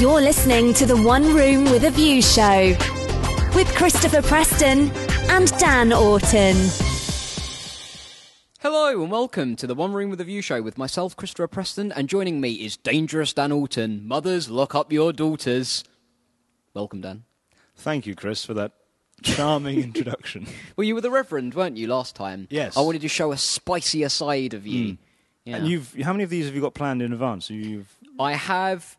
You're listening to the One Room with a View show with Christopher Preston and Dan Orton. Hello and welcome to the One Room with a View show with myself, Christopher Preston, and joining me is Dangerous Dan Orton. Mothers, lock up your daughters. Welcome, Dan. Thank you, Chris, for that charming introduction. Well, you were the Reverend, weren't you, last time? Yes. I wanted to show a spicier side of you. Hmm. Yeah. And you've how many of these have you got planned in advance? You've I have.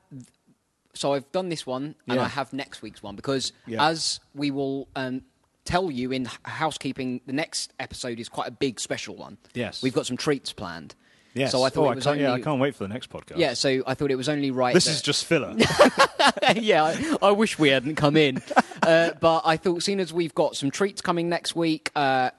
So I've done this one, and Yeah. I have next week's one because, Yeah. as we will um, tell you in housekeeping, the next episode is quite a big special one. Yes. we've got some treats planned. yes. So I thought oh, it was can't, only. yeah, I can't wait for the next podcast. Yeah, so I thought it was only right. This that- is just filler. yeah, I, I wish we hadn't come in. Uh, but I thought, seeing as we've got some treats coming next week, uh,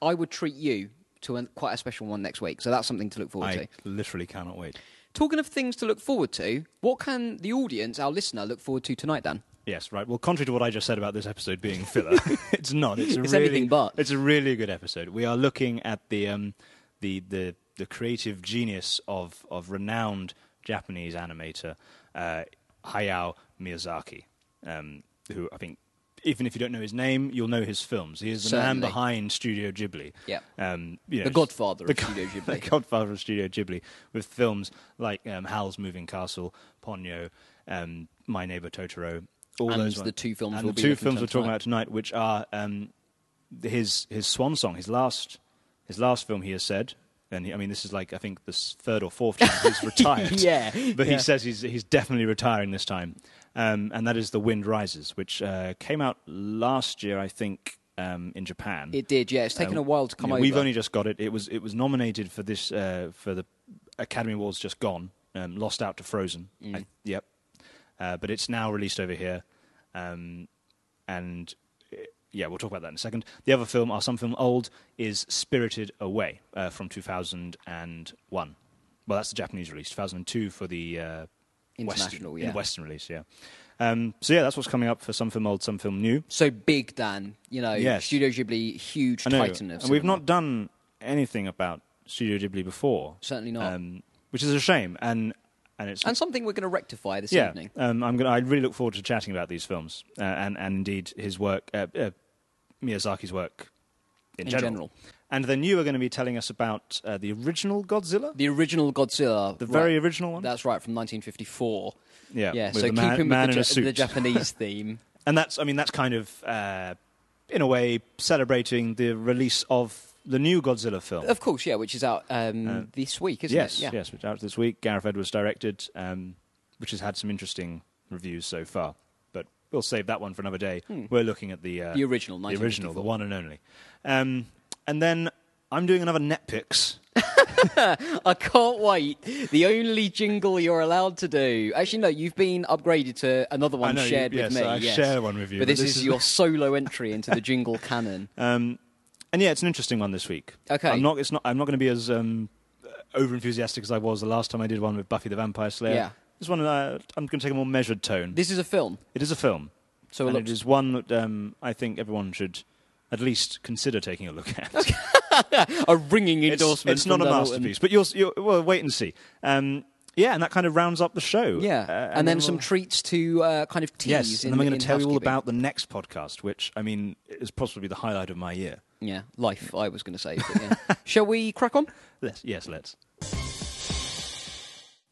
I would treat you to a, quite a special one next week. So that's something to look forward I to. literally cannot wait. Talking of things to look forward to, what can the audience, our listener, look forward to tonight, Dan? Yes, right. Well, contrary to what I just said about this episode being filler, it's not. It's a It's really, anything but. It's a really good episode. We are looking at the um, the the the creative genius of of renowned Japanese animator uh, Hayao Miyazaki, um, who I think. Even if you don't know his name, you'll know his films. He is the man behind Studio Ghibli. Yeah. Um, you know, The godfather of the go- Studio Ghibli. the godfather of Studio Ghibli, with films like um, Howl's Moving Castle, Ponyo, um, My Neighbor Totoro, all And those the ones. two films and the two films we're talking about tonight, which are um, his his swan song, his last his last film. He has said, and he, I mean this is like I think the third or fourth time he's retired. Yeah, but yeah. he says he's he's definitely retiring this time, um, and that is The Wind Rises, which uh, came out last year, I think, um, in Japan. It did, yeah. It's taken Um, a while to come yeah, over. We've only just got it. It was it was nominated for this uh, for the Academy Awards just gone. Um, lost out to Frozen. Mm. I- yep. Uh, but it's now released over here, um, and uh, yeah, we'll talk about that in a second. The other film, our some film old, is Spirited Away uh, from 2001. Well, that's the Japanese release. 2002 for the uh, International, Western, yeah. Western release. Yeah. Um, so yeah, that's what's coming up for some film old, some film new. so big, Dan. You know, Yes. Studio Ghibli, huge titan of and we've not done anything about Studio Ghibli before. Certainly not. um, which is a shame. And and it's and something we're going to rectify this yeah. evening. Um, I'm gonna. I really look forward to chatting about these films uh, and and indeed his work, uh, uh, Miyazaki's work in, In general. And then you are going to be telling us about uh, the original Godzilla, The original Godzilla. the right. very original one. That's right, from 1954. yeah, Yeah, so man, keeping man with the, Ja- the Japanese theme. and that's. I mean, that's kind of uh, in a way celebrating the release of the new Godzilla film. Of course, yeah, which is out um, Uh, this week, isn't yes, it? Yeah. yes, which out this week. Gareth Edwards directed, um, which has had some interesting reviews so far. We'll save that one for another day. We're looking at the uh, Hmm. The original, the original, the one and only. Um, and then I'm doing another Netpix. I can't wait. The only jingle you're allowed to do. Actually, no, you've been upgraded to another one know, you- shared yes, with me. I yes. share one with you, But but this, this is, is- your solo entry into the jingle canon. Um, and yeah, it's an interesting one this week. Okay. I'm not. It's not. I'm not going to be as um, over enthusiastic as I was the last time I did one with Buffy the Vampire Slayer. Yeah. This one, uh, I'm going to take a more measured tone. This is a film, it is a film. so it and looks it is one that um, I think everyone should at least consider taking a look at. a ringing It's, endorsement. it's not a Dan masterpiece, but you'll, you'll well wait and see. Um, yeah, and that kind of rounds up the show. Yeah, Uh, and, then we'll- some treats to uh, kind of tease. Yes, in, and then we're in going to tell you all housekeeping. about the next podcast, which I mean is possibly the highlight of my year. Yeah, life. I was going to say. But yeah. Shall we crack on? Yes, yes let's.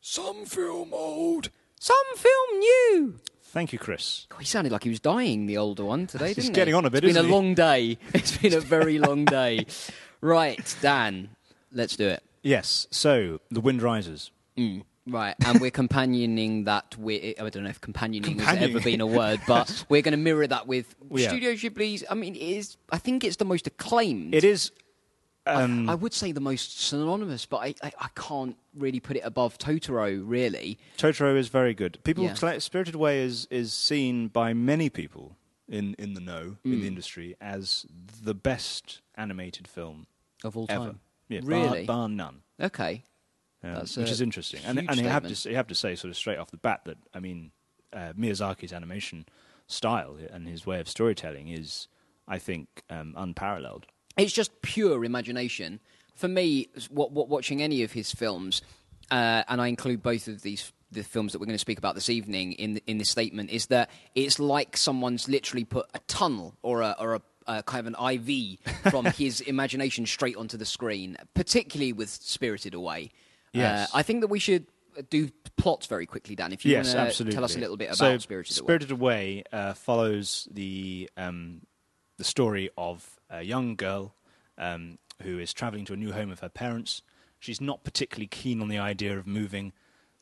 Some film old, some film new. Thank you, Chris. God, he sounded like he was dying, the older one today, He's didn't getting on a bit, It's been isn't a he? long day. It's been a very long day. Right, Dan, let's do it. Yes, so the wind rises. Mm, right, and we're companioning that with. I don't know if companioning has ever Companioning. been a word, but we're going to mirror that with Yeah. Studio Ghibli's. I mean, it is. I think it's the most acclaimed. It is. Um, I would say the most synonymous, but I, I, I can't really put it above Totoro, really. Totoro is very good. People, Yeah. Spirited Away is is seen by many people in in the know in Mm. the industry as the best animated film Of all ever. time. Yeah, Really? bar, bar none. Okay. Um, That's which is interesting, and and you have to you have to say sort of straight off the bat that I mean uh, Miyazaki's animation style and his way of storytelling is, I think, um, unparalleled. It's just pure imagination. For me, what, what watching any of his films, uh, and I include both of these the films that we're going to speak about this evening in in this statement is that it's like someone's literally put a tunnel or a or a uh, kind of an IV from his imagination straight onto the screen, particularly with Spirited Away. Yes. Uh, I think that we should do plots very quickly, Dan. If you yes, want to tell us a little bit about so, Spirited Away. Spirited Away uh, follows the um, the story of a young girl um, who is travelling to a new home of her parents. She's not particularly keen on the idea of moving.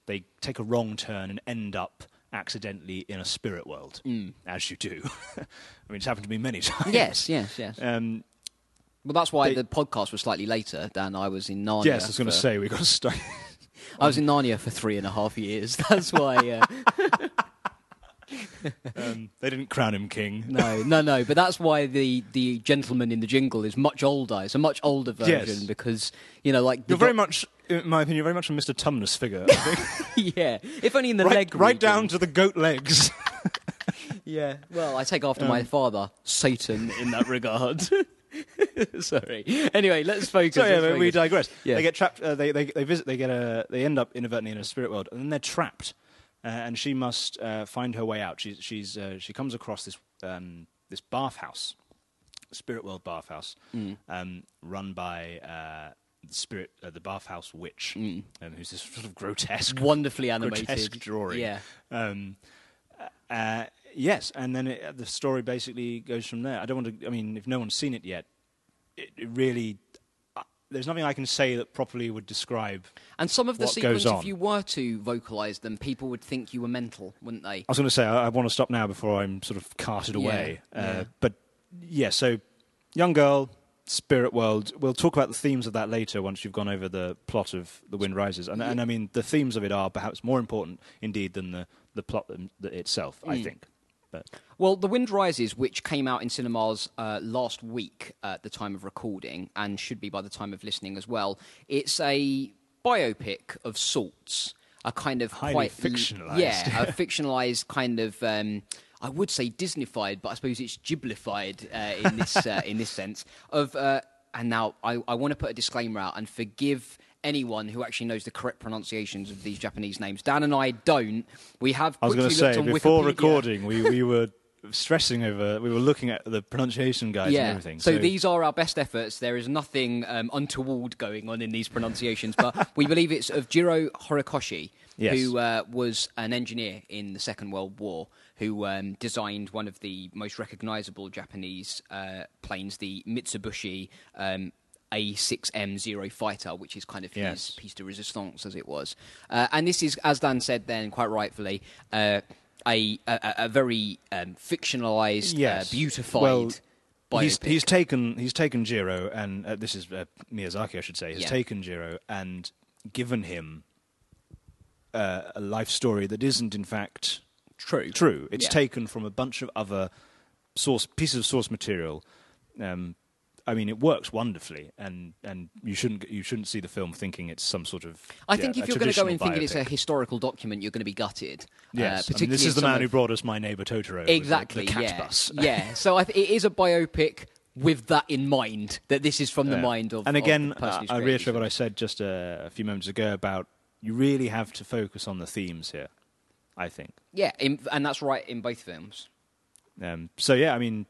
They take a wrong turn and end up accidentally in a spirit world, as you do. I mean, it's happened to me many times. Mm. Yes, yes, yes. Um, Well, that's why They- the podcast was slightly later, than I was in Narnia. yes, I was going to say we got to start. I was in Narnia for three and a half years. That's why. Uh, Um, they didn't crown him king. no, no, no. But that's why the the gentleman in the jingle is much older. It's a much older version Yes. because you know, like You're very doc- much, in my opinion, you're very much a Mr. Tumnus figure. I think. yeah. If only in the right, leg. right region. down to the goat legs. Yeah. Well, I take after Um, my father, Satan, in that regard. Sorry. Anyway, let's focus. So yeah, let's but we digress. Yeah. They get trapped. Uh, they, they they visit. They get a. They end up inadvertently in a spirit world, and then they're trapped. Uh, and she must uh, find her way out. She's she's uh, she comes across this um, this bathhouse, spirit world bathhouse, Mm. um, run by uh, the spirit uh, the bathhouse witch, Mm. um, who's this sort of grotesque Wonderfully animated grotesque drawing. Yeah. Um, uh, yes, and then it, the story basically goes from there. I don't want to. I mean, if no one's seen it yet, it, it really. There's nothing I can say that properly would describe. And some of the sequences, if you were to vocalise them, people would think you were mental, wouldn't they? I was going to say I, I want to stop now before I'm sort of carted Yeah, away. Uh, yeah. But yeah, so young girl, spirit world. We'll talk about the themes of that later once you've gone over the plot of The Wind Rises. And, and I mean, the themes of it are perhaps more important indeed than the the plot th- itself. I Mm. think. But Well, The Wind Rises, which came out in cinemas uh, last week at the time of recording, and should be by the time of listening as well, it's a biopic of sorts. A kind of Highly quite fictionalised. yeah, a fictionalized kind of. Um, I would say Disneyfied, but I suppose it's Ghiblified uh, in this uh, in this sense of. Uh, and now I, I want to put a disclaimer out and forgive anyone who actually knows the correct pronunciations of these Japanese names. Dan and I don't. We have. I was going to say before Wikipedia. recording, we, we were stressing over. We were looking at the pronunciation guides and everything. So, these are our best efforts. There is nothing um, untoward going on in these pronunciations, but we believe it's of Jiro Horikoshi, Yes. who uh, was an engineer in the Second World War, who um, designed one of the most recognizable Japanese uh, planes, the Mitsubishi. Um, a6M0 fighter, which is kind of Yes. his piece de resistance, as it was. Uh, and this is, as Dan said then, quite rightfully, uh, a, a, a very um, fictionalized, yes, uh, beautified Well, he's, biopic. he's taken he's taken Jiro, and uh, this is uh, Miyazaki, I should say, has Yeah. taken Jiro and given him uh, a life story that isn't, in fact, True. true. It's Yeah. taken from a bunch of other source pieces of source material. Um, I mean, it works wonderfully, and, and you shouldn't you shouldn't see the film thinking it's some sort of. I yeah, think if you're going to go in thinking it's a historical document, you're going to be gutted. Yes, uh, I mean, this is the man of- who brought us My Neighbor Totoro. the- exactly. the, cat yeah, bus. yeah. So I th- it is a biopic with that in mind. That this is from the mind of. And of again, the person uh, I reiterate what I said just a, a few moments ago about you really have to focus on the themes here. I think. Yeah, in, and that's right in both films. Um, so yeah, I mean,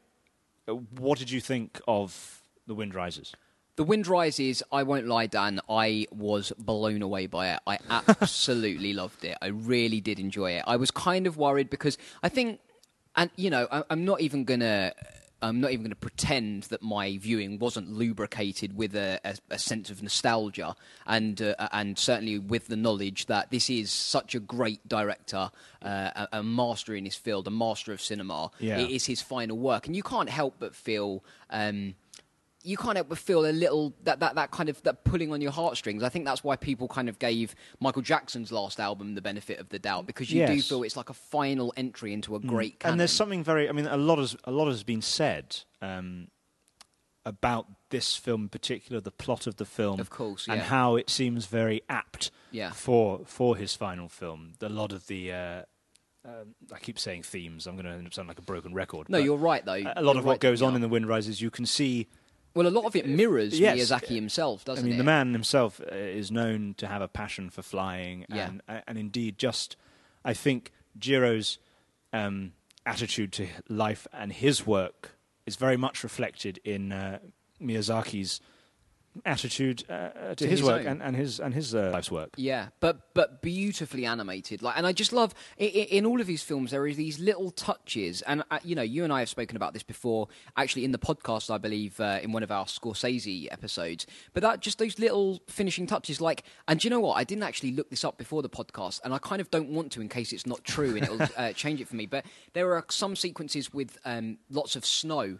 uh, what did you think of The Wind Rises? The Wind Rises, I won't lie, Dan, I was blown away by it. I absolutely loved it. I really did enjoy it. I was kind of worried because I think, and you know, I, I'm not even gonna. I'm not even going to pretend that my viewing wasn't lubricated with a, a, a sense of nostalgia, and uh, and certainly with the knowledge that this is such a great director, uh, a, a master in his field, a master of cinema. Yeah. It is his final work, and you can't help but feel. Um, you kind of feel a little that, that, that kind of that pulling on your heartstrings. I think that's why people kind of gave Michael Jackson's last album the benefit of the doubt because you do feel it's like a final entry into a great canon. And there's something very. I mean, a lot has a lot has been said um, about this film in particular, the plot of the film, Of course, and how it seems very apt Yeah. for for his final film. A lot of the. Uh, um, I keep saying themes. I'm going to sound like a broken record. no, you're right though. a lot You're of what goes on in the Wind Rises, you can see Well, a lot of it mirrors Yes. Miyazaki himself, doesn't it? I mean, it? the man himself uh, is known to have a passion for flying, Yeah. and uh, and indeed, just I think Jiro's um, attitude to life and his work is very much reflected in uh, Miyazaki's attitude uh, uh, to, To his, his work own. and, and his and his uh, life's work. Yeah, but but beautifully animated. Like, and I just love i i in all of his films there are these little touches, and uh, you know, you and I have spoken about this before, actually in the podcast, I believe, uh, in one of our Scorsese episodes. But that just those little finishing touches, like, and do you know what? I didn't actually look this up before the podcast, and I kind of don't want to in case it's not true and it'll uh, change it for me. But there are some sequences with um, lots of snow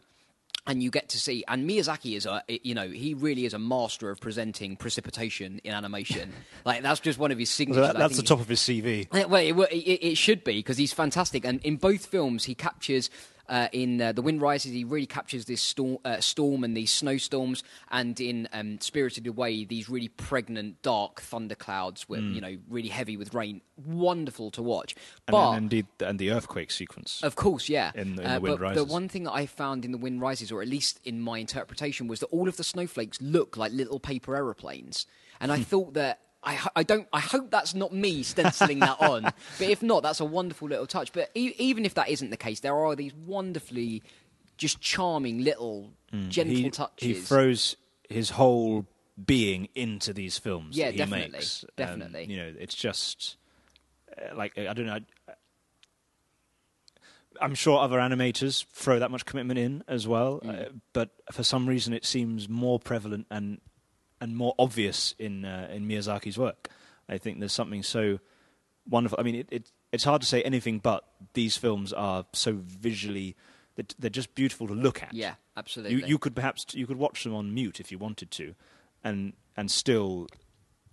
and you get to see and miyazaki is a you know he really is a master of presenting precipitation in animation like that's just one of his So signatures that, that's the top of his CV. Well it, it, it should be because he's fantastic and in both films he captures uh, in uh, the wind rises he really captures this storm, uh, storm and these snowstorms and in um, spirited away these really pregnant dark thunderclouds with you know really heavy with rain wonderful to watch And, but and indeed, and the earthquake sequence. of course, yeah. In- in Uh, The Wind but the one thing that I found in The Wind Rises, or at least in my interpretation, was that all of the snowflakes look like little paper aeroplanes. And I thought that. I, I don't. I hope that's not me stenciling that on. But if not, that's a wonderful little touch. But e- even if that isn't the case, there are these wonderfully, just charming little gentle he, touches. he throws his whole being into these films Yeah, definitely, makes. Um, definitely. you know, it's just uh, like I don't know. I'm sure other animators throw that much commitment in as well, Mm. uh, but for some reason it seems more prevalent and and more obvious in uh, in Miyazaki's work. I think there's something so wonderful. I mean, it, it it's hard to say anything but these films are so visually they're, they're just beautiful to look at. yeah, absolutely. You you could perhaps you could watch them on mute if you wanted to, and and still,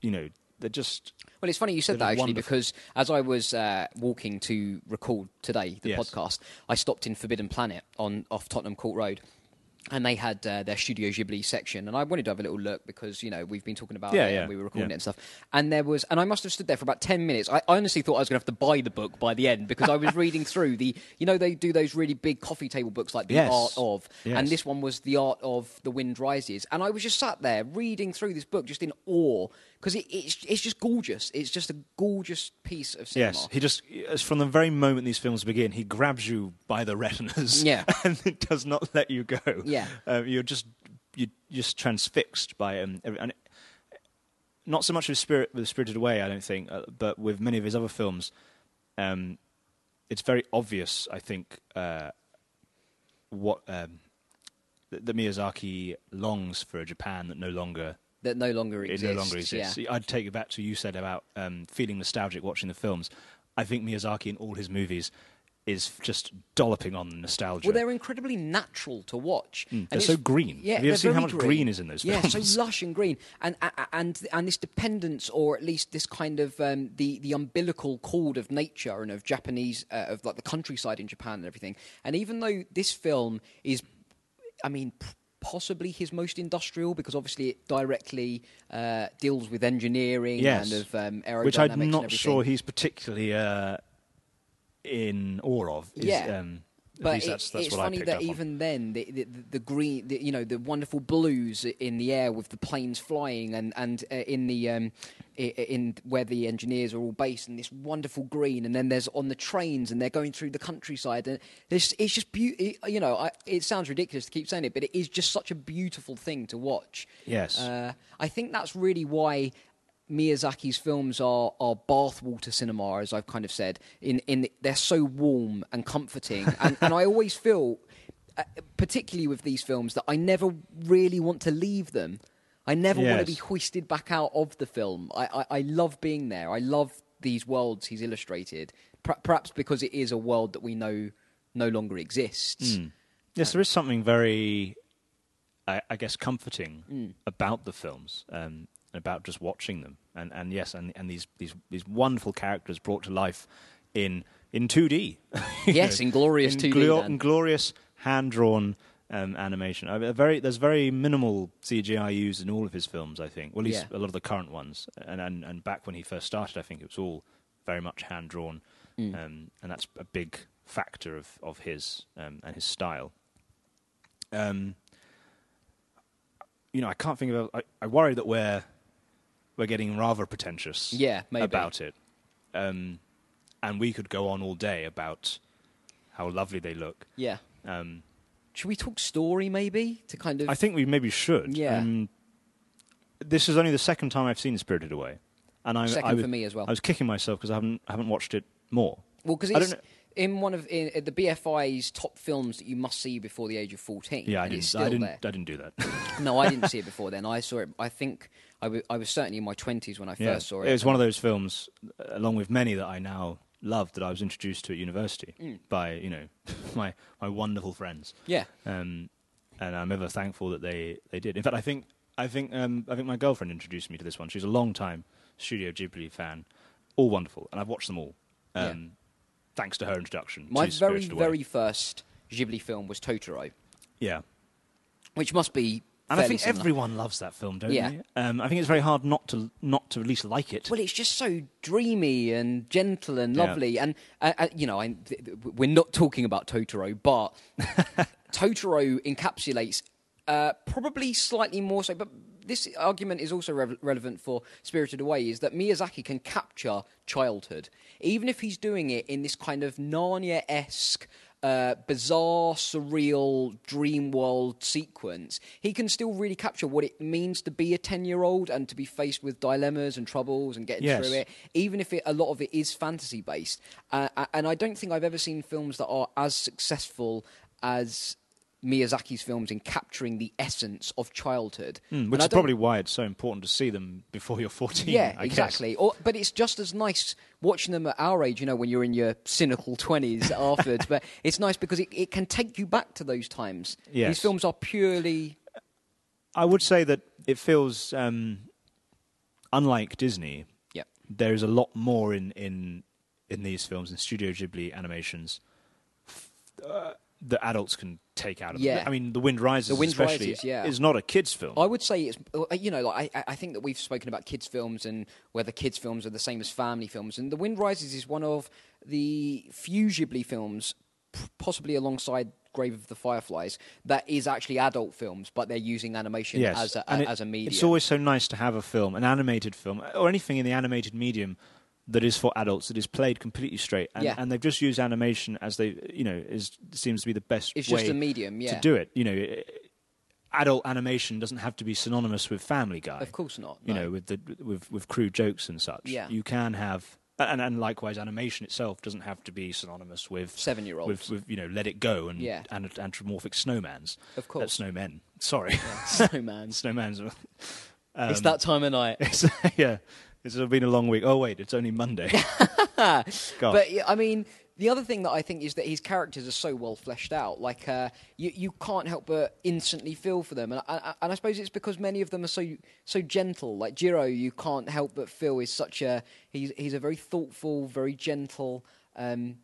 you know, they're just Well, it's funny you said that actually wonderful. because as I was uh, walking to record today the Yes. podcast, I stopped in Forbidden Planet on off Tottenham Court Road. And they had uh, their Studio Ghibli section, and I wanted to have a little look because you know we've been talking about Yeah, it yeah, and we were recording yeah. it and stuff. And there was, and I must have stood there for about ten minutes. I, I honestly thought I was going to have to buy the book by the end because I was reading through the, you know, they do those really big coffee table books like the Yes. Art of, Yes. and this one was the Art of the Wind Rises, and I was just sat there reading through this book just in awe because it, it's it's just gorgeous. It's just a gorgeous piece of cinema. yes. He just as from the very moment these films begin, he grabs you by the retinas, Yeah. and it does not let you go. Yeah. um, you're just you're just transfixed by him, and not so much with Spirit with Spirited Away, I don't think, uh, but with many of his other films, um, it's very obvious. I think uh, what um, that Miyazaki longs for a Japan that no longer that no longer exists. it no longer exists. Yeah. I'd take it back to you said about um, feeling nostalgic watching the films. I think Miyazaki in all his movies is just dolloping on the nostalgia. Well, they're incredibly natural to watch. Mm, And they're so green. Yeah, Have you ever seen how much green is in those Yeah, films? so lush and green, and and and this dependence, or at least this kind of um, the the umbilical cord of nature and of Japanese uh, of like the countryside in Japan and everything. And even though this film is, I mean. p- Possibly his most industrial because obviously it directly uh, deals with engineering yes, and of um, aerodynamics. which I'm not sure he's particularly uh, in awe of. Is, Yeah. um, But it- that's, that's it's funny that up on. even then, the, the, the green, the, you know, the wonderful blues in the air with the planes flying, and and uh, in the um, in where the engineers are all based, and this wonderful green, and then there's on the trains, and they're going through the countryside, and it's it's just beautiful. You know, I, it sounds ridiculous to keep saying it, but it is just such a beautiful thing to watch. Yes. uh, I think that's really why. Miyazaki's films are are bathwater cinema, as I've kind of said. In in they're so warm and comforting, and and I always feel, uh, particularly with these films, that I never really want to leave them. I never want to be Yes. hoisted back out of the film. I, I, I love being there. I love these worlds he's illustrated. Per- perhaps because it is a world that we know no longer exists. Hmm. Yes, there is something very, I, I guess, comforting Mm. about the films, um, about just watching them, and and yes, and and these these these wonderful characters brought to life in in two D. Yes, in glorious 2D, Dan. in glorious hand drawn. Um, animation. I mean, very there's very minimal CGI used in all of his films. I think, well, at least Yeah. a lot of the current ones, and, and and back when he first started, I think it was all very much hand drawn, Mm. um, and that's a big factor of of his um, and his style. Um, you know, I can't think of. I, I worry that we're we're getting rather pretentious. Yeah, maybe. about it. Um, and we could go on all day about how lovely they look. Yeah. Um, Should we talk story maybe to kind of? I think we maybe should. Yeah. Um, this is only the second time I've seen Spirited Away, and I, Second I was, for me as well. I was kicking myself because I haven't haven't watched it more. well, because I it's don't know- in one of in, in the BFI's top films that you must see before the age of fourteen. Yeah, I and didn't. Still I didn't. there. I didn't do that. no, I didn't see it before then. I saw it. I think I I was certainly in my twenties when I first yeah. saw it. It was one of those films, uh, along with many that I now love, that I was introduced to at university Mm. by you know my my wonderful friends. Yeah. um, and I'm ever thankful that they, they did. In fact, I think I think um, I think my girlfriend introduced me to this one. She's a long time Studio Ghibli fan, all wonderful, and I've watched them all. Um, Yeah. Thanks to her introduction. My very very first Ghibli film was Totoro, yeah, which must be. And I think similar. everyone loves that film, don't Yeah. they? Um, I think it's very hard not to not to at least like it. Well, it's just so dreamy and gentle and Yeah. lovely, and uh, uh, you know, I, th- th- we're not talking about Totoro, but Totoro encapsulates uh, probably slightly more so. But this argument is also rev- relevant for Spirited Away: is that Miyazaki can capture childhood, even if he's doing it in this kind of Narnia-esque. Uh, bizarre, surreal, dream world sequence, he can still really capture what it means to be a 10 year old and to be faced with dilemmas and troubles and getting Yes. through it, even if it, a lot of it is fantasy based. Uh, and I don't think I've ever seen films that are as successful as Miyazaki's films in capturing the essence of childhood. Mm, which is probably why it's so important to see them before you're 14. yeah, I exactly. Or, but it's just as nice watching them at our age, you know, when you're in your cynical 20s afterwards. But it's nice because it, it can take you back to those times. Yes. These films are purely. I would say that it feels um, unlike Disney. Yeah. There is a lot more in in in these films in Studio Ghibli animations uh, that adults can take out of Yeah. them. I mean, The Wind Rises, The Wind especially, Rises, yeah. is not a kids' film. I would say it's uh, you know like I I think that we've spoken about kids films and whether kids films are the same as family films and The Wind Rises is one of the few Ghibli films possibly alongside Grave of the Fireflies that is actually adult films but they're using animation yes, as a, and it- as a medium. It's always so nice to have a film, an animated film, or anything in the animated medium that is for adults that is played completely straight. And, Yeah. and they've just used animation as they, you know, is seems to be the best it's way just a medium, yeah. to do it. You know, adult animation doesn't have to be synonymous with Family Guy. Of course not. You no. know, with the with with crude jokes and such. Yeah. You can have. And, and likewise, animation itself doesn't have to be synonymous with Seven-year-olds. with, with you know, Let It Go and Yeah. and anthropomorphic snowmans. Of Uh, course. snowmen. Sorry, Snowman. snowmans. are- it's that time of night. Yeah, it's been a long week. Oh wait, it's only Monday. But I mean, the other thing that I think is that his characters are so well fleshed out. Like uh, you, you can't help but instantly feel for them, and I, and I suppose it's because many of them are so so gentle. Like Jiro, you can't help but feel is such a he's he's a very thoughtful, very gentle. Um,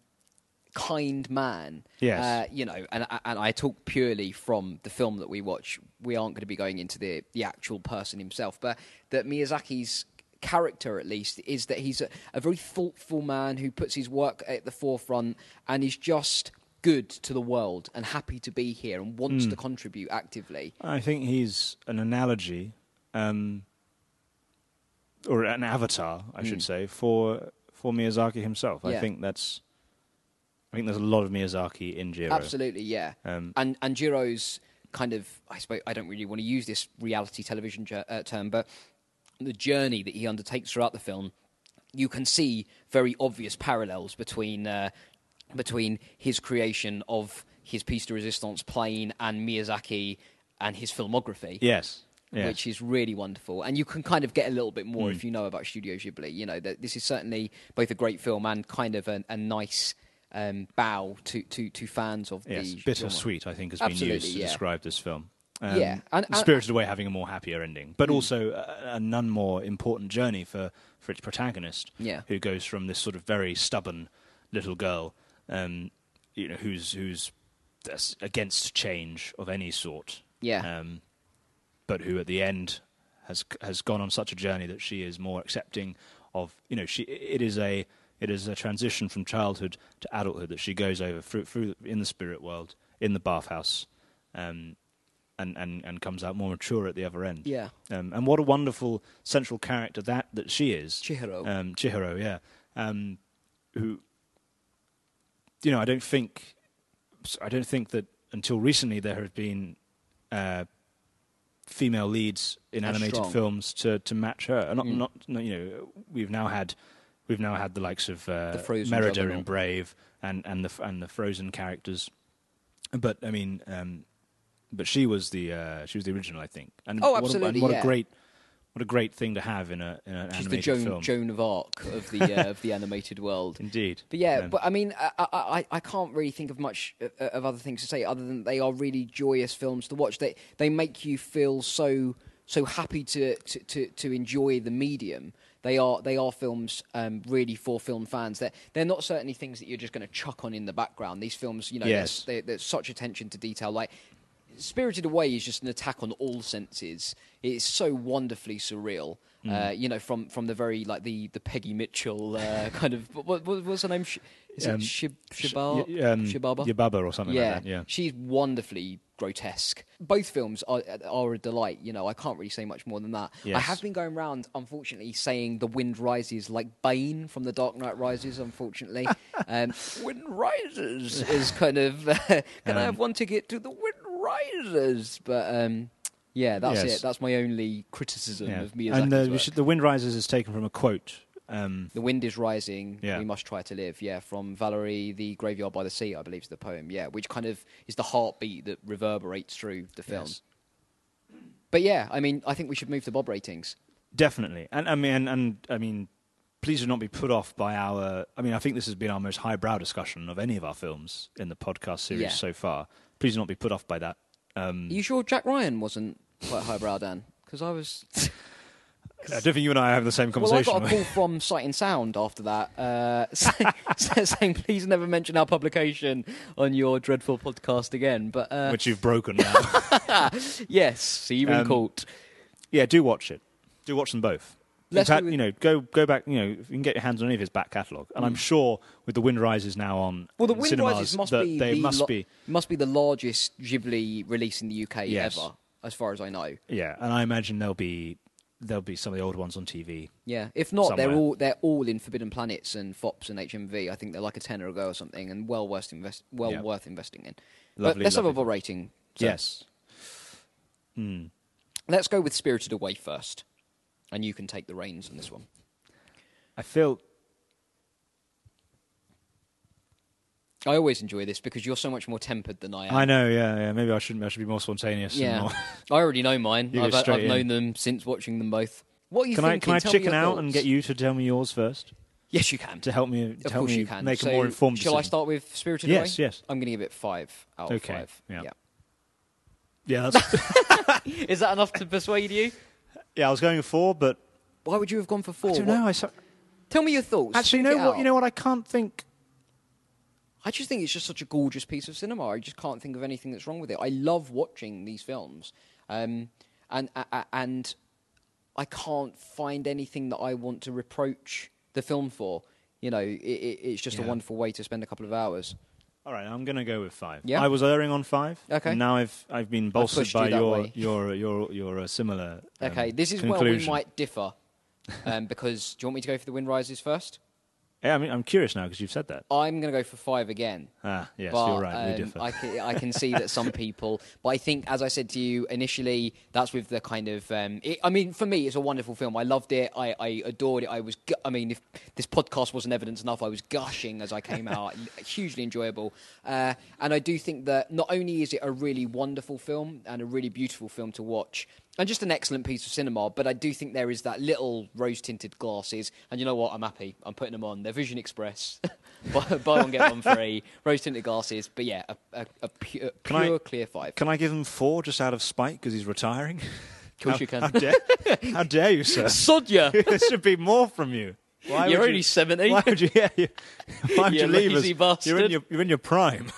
kind man Yes. uh, you know and and I talk purely from the film that we watch we aren't going to be going into the the actual person himself but that Miyazaki's character at least is that he's a, a very thoughtful man who puts his work at the forefront and is just good to the world and happy to be here and wants to contribute actively I think he's an analogy, um, or an avatar, I should say, for for Miyazaki himself. I Hmm. Think that's. I think there's a lot of Miyazaki in Jiro. Absolutely, yeah. Um, and and Jiro's kind of I suppose I don't really want to use this reality television uh, term, but the journey that he undertakes throughout the film, you can see very obvious parallels between uh, between his creation of his piece de resistance plane and Miyazaki and his filmography. Yes. yes. Which is really wonderful, and you can kind of get a little bit more if you know about Studio Ghibli. You know that this is certainly both a great film and kind of a, a nice um, bow to, to, to fans of the. yes. the bittersweet. I think has been used to yeah. describe this film. Um, Yeah, and- and- Spirited Away having a more happier ending, but also a, a none more important journey for, for its protagonist, Yeah. who goes from this sort of very stubborn little girl, um, you know, who's who's against change of any sort, Yeah. um, but who at the end has has gone on such a journey that she is more accepting of, you know, she it is a it is a transition from childhood to adulthood that she goes over through, through in the spirit world, in the bathhouse. Um, and, and, and comes out more mature at the other end. Yeah. Um, and what a wonderful central character that, that she is. Chihiro. Um, Chihiro, yeah. Um, who, you know, I don't think, I don't think that until recently there have been uh, female leads in animated strong. films to, to match her. Not, Mm. not, no, you know, we've now had, we've now had the likes of uh, The Merida in Brave and, and the and the Frozen characters. But I mean, um, but she was the uh, she was the original, I think. And Oh, what a- absolutely, and what yeah. a great what a great thing to have in a in an She's the Joan film. Joan of Arc of the uh, of the animated world. Indeed. But yeah, but I mean, I, I, I- can't really think of much uh, of other things to say other than they are really joyous films to watch. They they make you feel so so happy to to, to, to enjoy the medium. They are they are films um, really for film fans. They're they're not certainly things that you're just going to chuck on in the background. These films, you know, Yes. there's, there- there's such attention to detail. Like Spirited Away is just an attack on all senses. It's so wonderfully surreal. Uh, you know, from, from the very like the, the Peggy Mitchell uh, kind of what, what what's her name? Sh- Is Um, it Shib, Sh- y- um, Shibaba? Yababa or something yeah, like that. Yeah. she's wonderfully grotesque. Both films are, are a delight. You know, I can't really say much more than that. I have been going around, unfortunately, saying the wind rises like Bane from The Dark Knight Rises. Unfortunately, um, wind rises is kind of. can I Um, have one ticket to the wind rises? But um, yeah, that's Yes. it. That's my only criticism Yeah. of Miyazaki's And uh, we work. should, the Wind Rises is taken from a quote. Um, The wind is rising. Yeah. We must try to live. Yeah, from Valéry, the graveyard by the sea, I believe is the poem. Yeah, which kind of is the heartbeat that reverberates through the film. Yes. But yeah, I mean, I think we should move to Bob ratings. Definitely, and I mean, and, and I mean, please do not be put off by our. I mean, I think this has been our most highbrow discussion of any of our films in the podcast series Yeah. so far. Please do not be put off by that. Um, Are you sure Jack Ryan wasn't quite highbrow, Dan? Because I was. I don't think you and I are having the same Well, I conversation. got a call from Sight and Sound after that, uh, saying, saying, "Please never mention our publication on your dreadful podcast again." But uh, which you've broken now. yes, in Um, court. yeah, do watch it. Do watch them both. Let's fact, you know, go go back. You know, if you can get your hands on any of his back catalogue, and I'm sure with the Wind Rises now on Mm. Well, the Wind cinemas, Rises must be they the must lo- be must be the largest Ghibli release in the UK Yes. ever, as far as I know. yeah, and I imagine there'll be there'll be some of the old ones on TV. Yeah, if not, they're all they're all in Forbidden Planets and Fopps and HMV. I think they're like a tenner a go or something, and well worth invest well Yeah. worth investing in. but Lovely, let's have lovely. a rating. So Yes. Hmm. let's go with Spirited Away first, and you can take the reins on this one. I feel I always enjoy this because you're so much more tempered than I am. I know, yeah, yeah. Maybe I shouldn't. I should be more spontaneous. Yeah, more- I already know mine. You go I've, I've in. known them since watching them both. What are you can I thinking? can I Tell me chicken your out and thoughts. get you to tell me yours first Yes, you can. to help me Of to help course me you can. make So a more informed Shall I decision? start with Spirited Yes, Away? yes. I'm going to give it five out of Okay, five. yeah. Yeah, that's, Is that enough to persuade you? Yeah. I was going for, but Why would you have gone for four? I don't What- know. I so- Tell me your thoughts. actually, you Think know it what? out. You know what? I can't think. I just think it's just such a gorgeous piece of cinema. I just can't think of anything that's wrong with it. I love watching these films, um, and a- a- and I can't find anything that I want to reproach the film for. You know, it, it, it's just a Yeah. wonderful way to spend a couple of hours. All right, I'm going to go with five. Yeah? I was erring on five. Okay. And now I've I've been bolstered you by that your, your your your uh, similar. um, Okay, this is where we might differ. Um, because do you want me to go for the Wind Rises first? Yeah, I mean, I'm curious now because you've said that. I'm going to go for five again. Ah, yes, but, you're right. we um, differ. I can, I can see that some people, but I think, as I said to you initially, that's with the kind of. Um, it, I mean, for me, it's a wonderful film. I loved it. I, I adored it. I was. gu- I mean, if this podcast wasn't evidence enough, I was gushing as I came out. Hugely enjoyable, uh, and I do think that not only is it a really wonderful film and a really beautiful film to watch. And just an excellent piece of cinema, but I do think there is that little rose tinted glasses. And you know what? I'm happy. I'm putting them on. They're Vision Express. buy, buy one, get one free. Rose tinted glasses. But yeah, a, a, a pure, Can I- clear five. Can I give him four just out of spite because he's retiring? Of course how, you can. How dare, how dare you, sir? Sod you. there should be more from you. Why You're only you, 70. Why would you? Yeah, you, why would You you leave us? You're in your you're in your prime.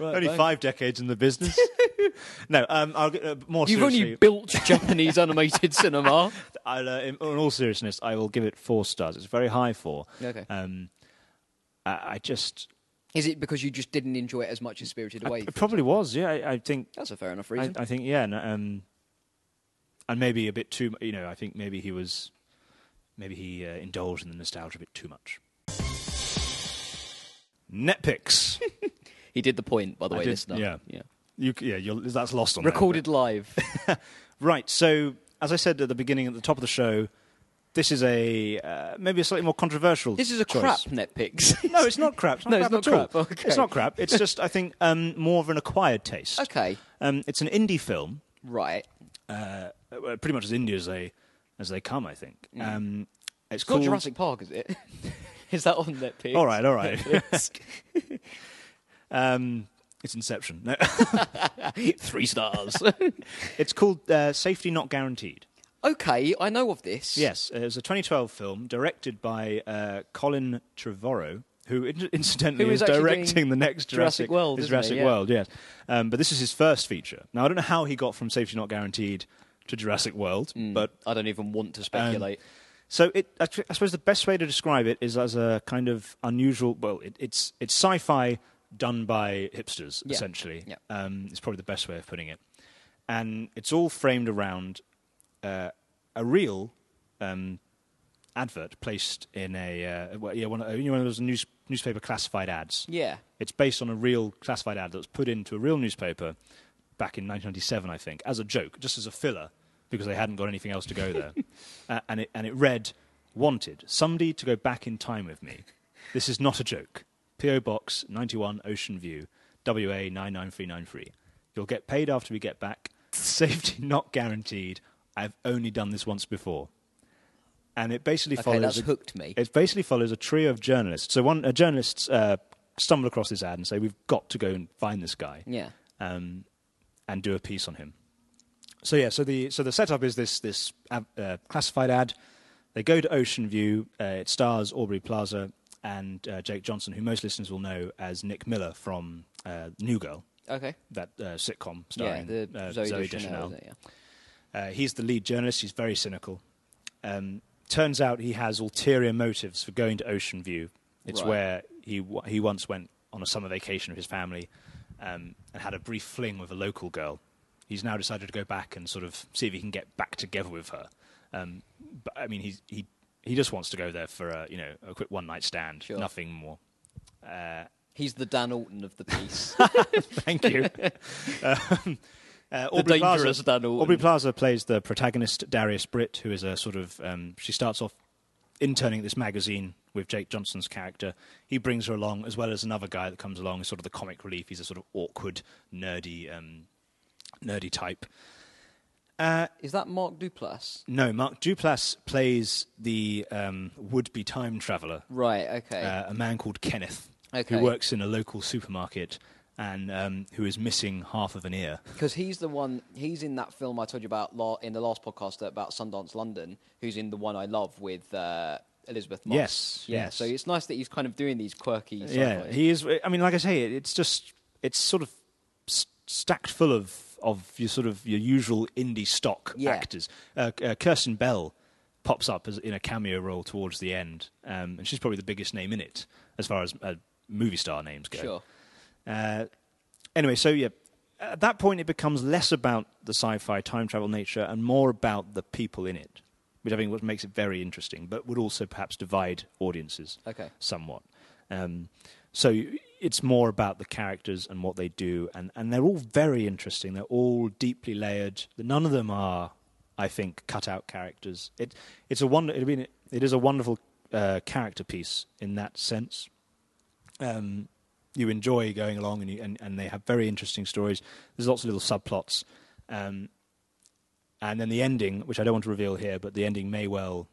Right, only bang. five decades in the business. no, um, I'll get uh, more You've seriously. only built Japanese animated cinema. I'll, uh, in, in all seriousness, I will give it four stars. It's very high four. Okay. Um, I, I just, Is it because you just didn't enjoy it as much as Spirited Away? It probably was. Yeah, I, I think. That's a fair enough reason. I think yeah, no, um, and maybe a bit too. You know, I think maybe he was, maybe he uh, indulged in the nostalgia a bit too much. Netpix. He did the point, by the I way, did- listener. yeah. yeah. you, yeah, you're, that's lost on there, Recorded live. right. So, as I said at the beginning, at the top of the show, this is a uh, maybe a slightly more controversial. this is a choice. crap Netpix. No, it's not crap. It's not No, it's crap not at all. crap. Okay. It's not crap. It's just I think um, more of an acquired taste. okay. Um, it's an indie film. Right. uh, pretty much as indie as they as they come. I think. Um, it's, Mm. It's called not Jurassic Park, is it? is that on Netpix? All right, all right. Um, it's Inception. No. Three stars. it's called uh, Safety Not Guaranteed. okay, I know of this. Yes, it was a 2012 film directed by uh, Colin Trevorrow. Who in- incidentally Who is is directing the next Jurassic Jurassic, World? Jurassic Yeah. World, yes. Um, but this is his first feature. Now I don't know how he got from Safety Not Guaranteed to Jurassic World, Mm. but I don't even want to speculate. So it, I I suppose the best way to describe it is as a kind of unusual. Well, it, it's it's sci-fi done by hipsters, Yeah. essentially. Yeah. Um, it's probably the best way of putting it, and it's all framed around uh, a real um, advert placed in a uh, well, yeah one of, you know one of those news, newspaper classified ads. yeah. It's based on a real classified ad that was put into a real newspaper back in 1997, I think, as a joke, just as a filler, because they hadn't got anything else to go there. uh, and, it, and it read, Wanted, somebody to go back in time with me. This is not a joke. P.O. Box 91 Ocean View, WA 99393. You'll get paid after we get back. Safety not guaranteed. I've only done this once before. And it basically Okay, follows. that's a- hooked me. it basically follows a trio of journalists. So one uh, journalists uh, stumble across this ad and say, "We've got to go and find this guy Yeah. um, and do a piece on him." So yeah, so the so the setup is this this uh, uh, classified ad. They go to Ocean View. Uh, it stars Aubrey Plaza and uh, Jake Johnson, who most listeners will know as Nick Miller from uh, New Girl, Okay. that uh, sitcom Yeah, starring the uh, Zooey, Zooey Deschanel. Deschanel. Yeah. Uh, he's the lead journalist. He's very cynical. Um, turns out he has ulterior motives for going to Ocean View. It's Right. where he w- he once went on a summer vacation with his family um, and had a brief fling with a local girl. He's now decided to go back and sort of see if he can get back together with her. Um, but I mean, he's, he he just wants to go there for a you know a quick one night stand, Sure. nothing more. Uh, He's the Dan Orton of the piece. Thank you. um, uh, Aubrey Plaza, Aubrey Plaza plays the protagonist, Darius Britt, who is a sort of. Um, she starts off interning at this magazine with Jake Johnson's character. He brings her along, as well as another guy that comes along as sort of the comic relief. He's a sort of awkward, nerdy, um, nerdy type. Uh, Is that Mark Duplass? no, Mark Duplass plays the um, would-be time traveler Right. Okay. uh, a man called Kenneth, Okay. who works in a local supermarket and um, who is missing half of an ear. Because he's the one. He's in that film I told you about la- in the last podcast about Sundance London. Who's in the one I love with uh, Elisabeth Moss. Yes, Yeah. yes. So it's nice that he's kind of doing these quirky. Yeah, sci-fi. he is. I mean, like I say, it- it's just it's sort of s- stacked full of of your sort of your usual indie stock Yeah. actors. Uh, uh, Kristen Bell pops up as in a cameo role towards the end, um, and she's probably the biggest name in it as far as uh, movie star names go. Sure. Uh, anyway, so yeah, at that point it becomes less about the sci-fi time travel nature and more about the people in it, which I think what makes it very interesting, but would also perhaps divide audiences Okay. somewhat. Um, so it's more about the characters and what they do, and, and they're all very interesting. They're all deeply layered. None of them are, I think, cut out characters. It it's a wonder. I mean, it is a wonderful uh, character piece in that sense. Um, you enjoy going along, and, you, and and they have very interesting stories. There's lots of little subplots, um, and then the ending, which I don't want to reveal here, but the ending may well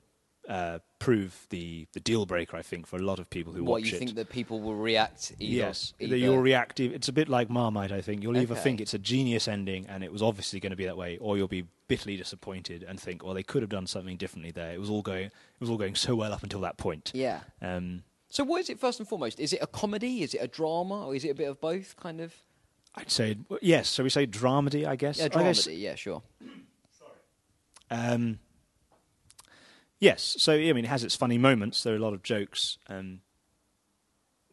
uh, prove the the deal breaker. I think for a lot of people who What watch you it. think that people will react? Either, yes, either, you'll react. It's a bit like Marmite. I think you'll either Okay. think it's a genius ending and it was obviously going to be that way, or you'll be bitterly disappointed and think, well, they could have done something differently there. It was all going, it was all going so well up until that point. Yeah. Um, So what is it first and foremost? Is it a comedy? Is it a drama? Or is it a bit of both? Kind of. I'd say yes. So we say dramedy, I guess. Yeah, I guess- dramedy. Yeah, sure. Sorry. Um, yes. So I mean, it has its funny moments. There are a lot of jokes, um,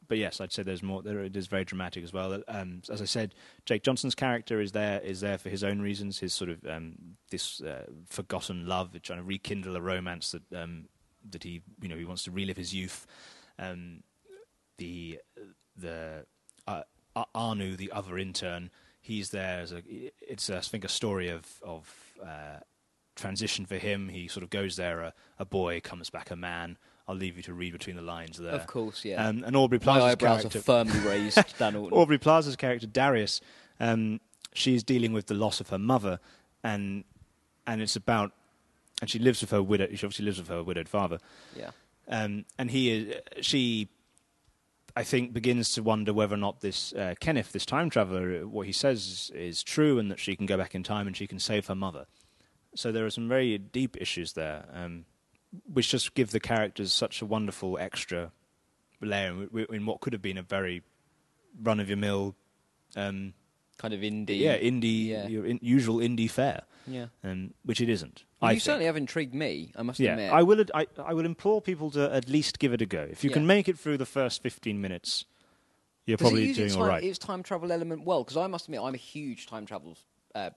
but yes, I'd say there's more. There, it is very dramatic as well. Um, as I said, Jake Johnson's character is there is there for his own reasons. His sort of um, this uh, forgotten love, trying to rekindle a romance that um, that he you know he wants to relive his youth. Um, the the uh, Arnau, the other intern, he's there as a. It's I think a story of of uh, transition for him. He sort of goes there, a, a boy comes back a man. I'll leave you to read between the lines there. Of course, yeah. Um, and Aubrey My Plaza's eyebrows character, are firmly raised, Dan Orton. Aubrey Plaza's character Darius, um, she's dealing with the loss of her mother, and and it's about, and she lives with her widow. She obviously lives with her widowed father, yeah. um, and he is she. I think begins to wonder whether or not this uh, Kenneth, this time traveler, what he says is true, and that she can go back in time and she can save her mother. So there are some very deep issues there, um, which just give the characters such a wonderful extra layer in, in what could have been a very run of your mill, um, Kind of indie. yeah, indie, Yeah. your in, usual indie fare, Yeah. um, which it isn't. Well, you think. certainly have intrigued me, I must Yeah, admit. I will. ad- I, I will implore people to at least give it a go. If you can make it through the first fifteen minutes, you're Does probably doing time, right. its time travel element well? Because I must admit, I'm a huge time travel uh,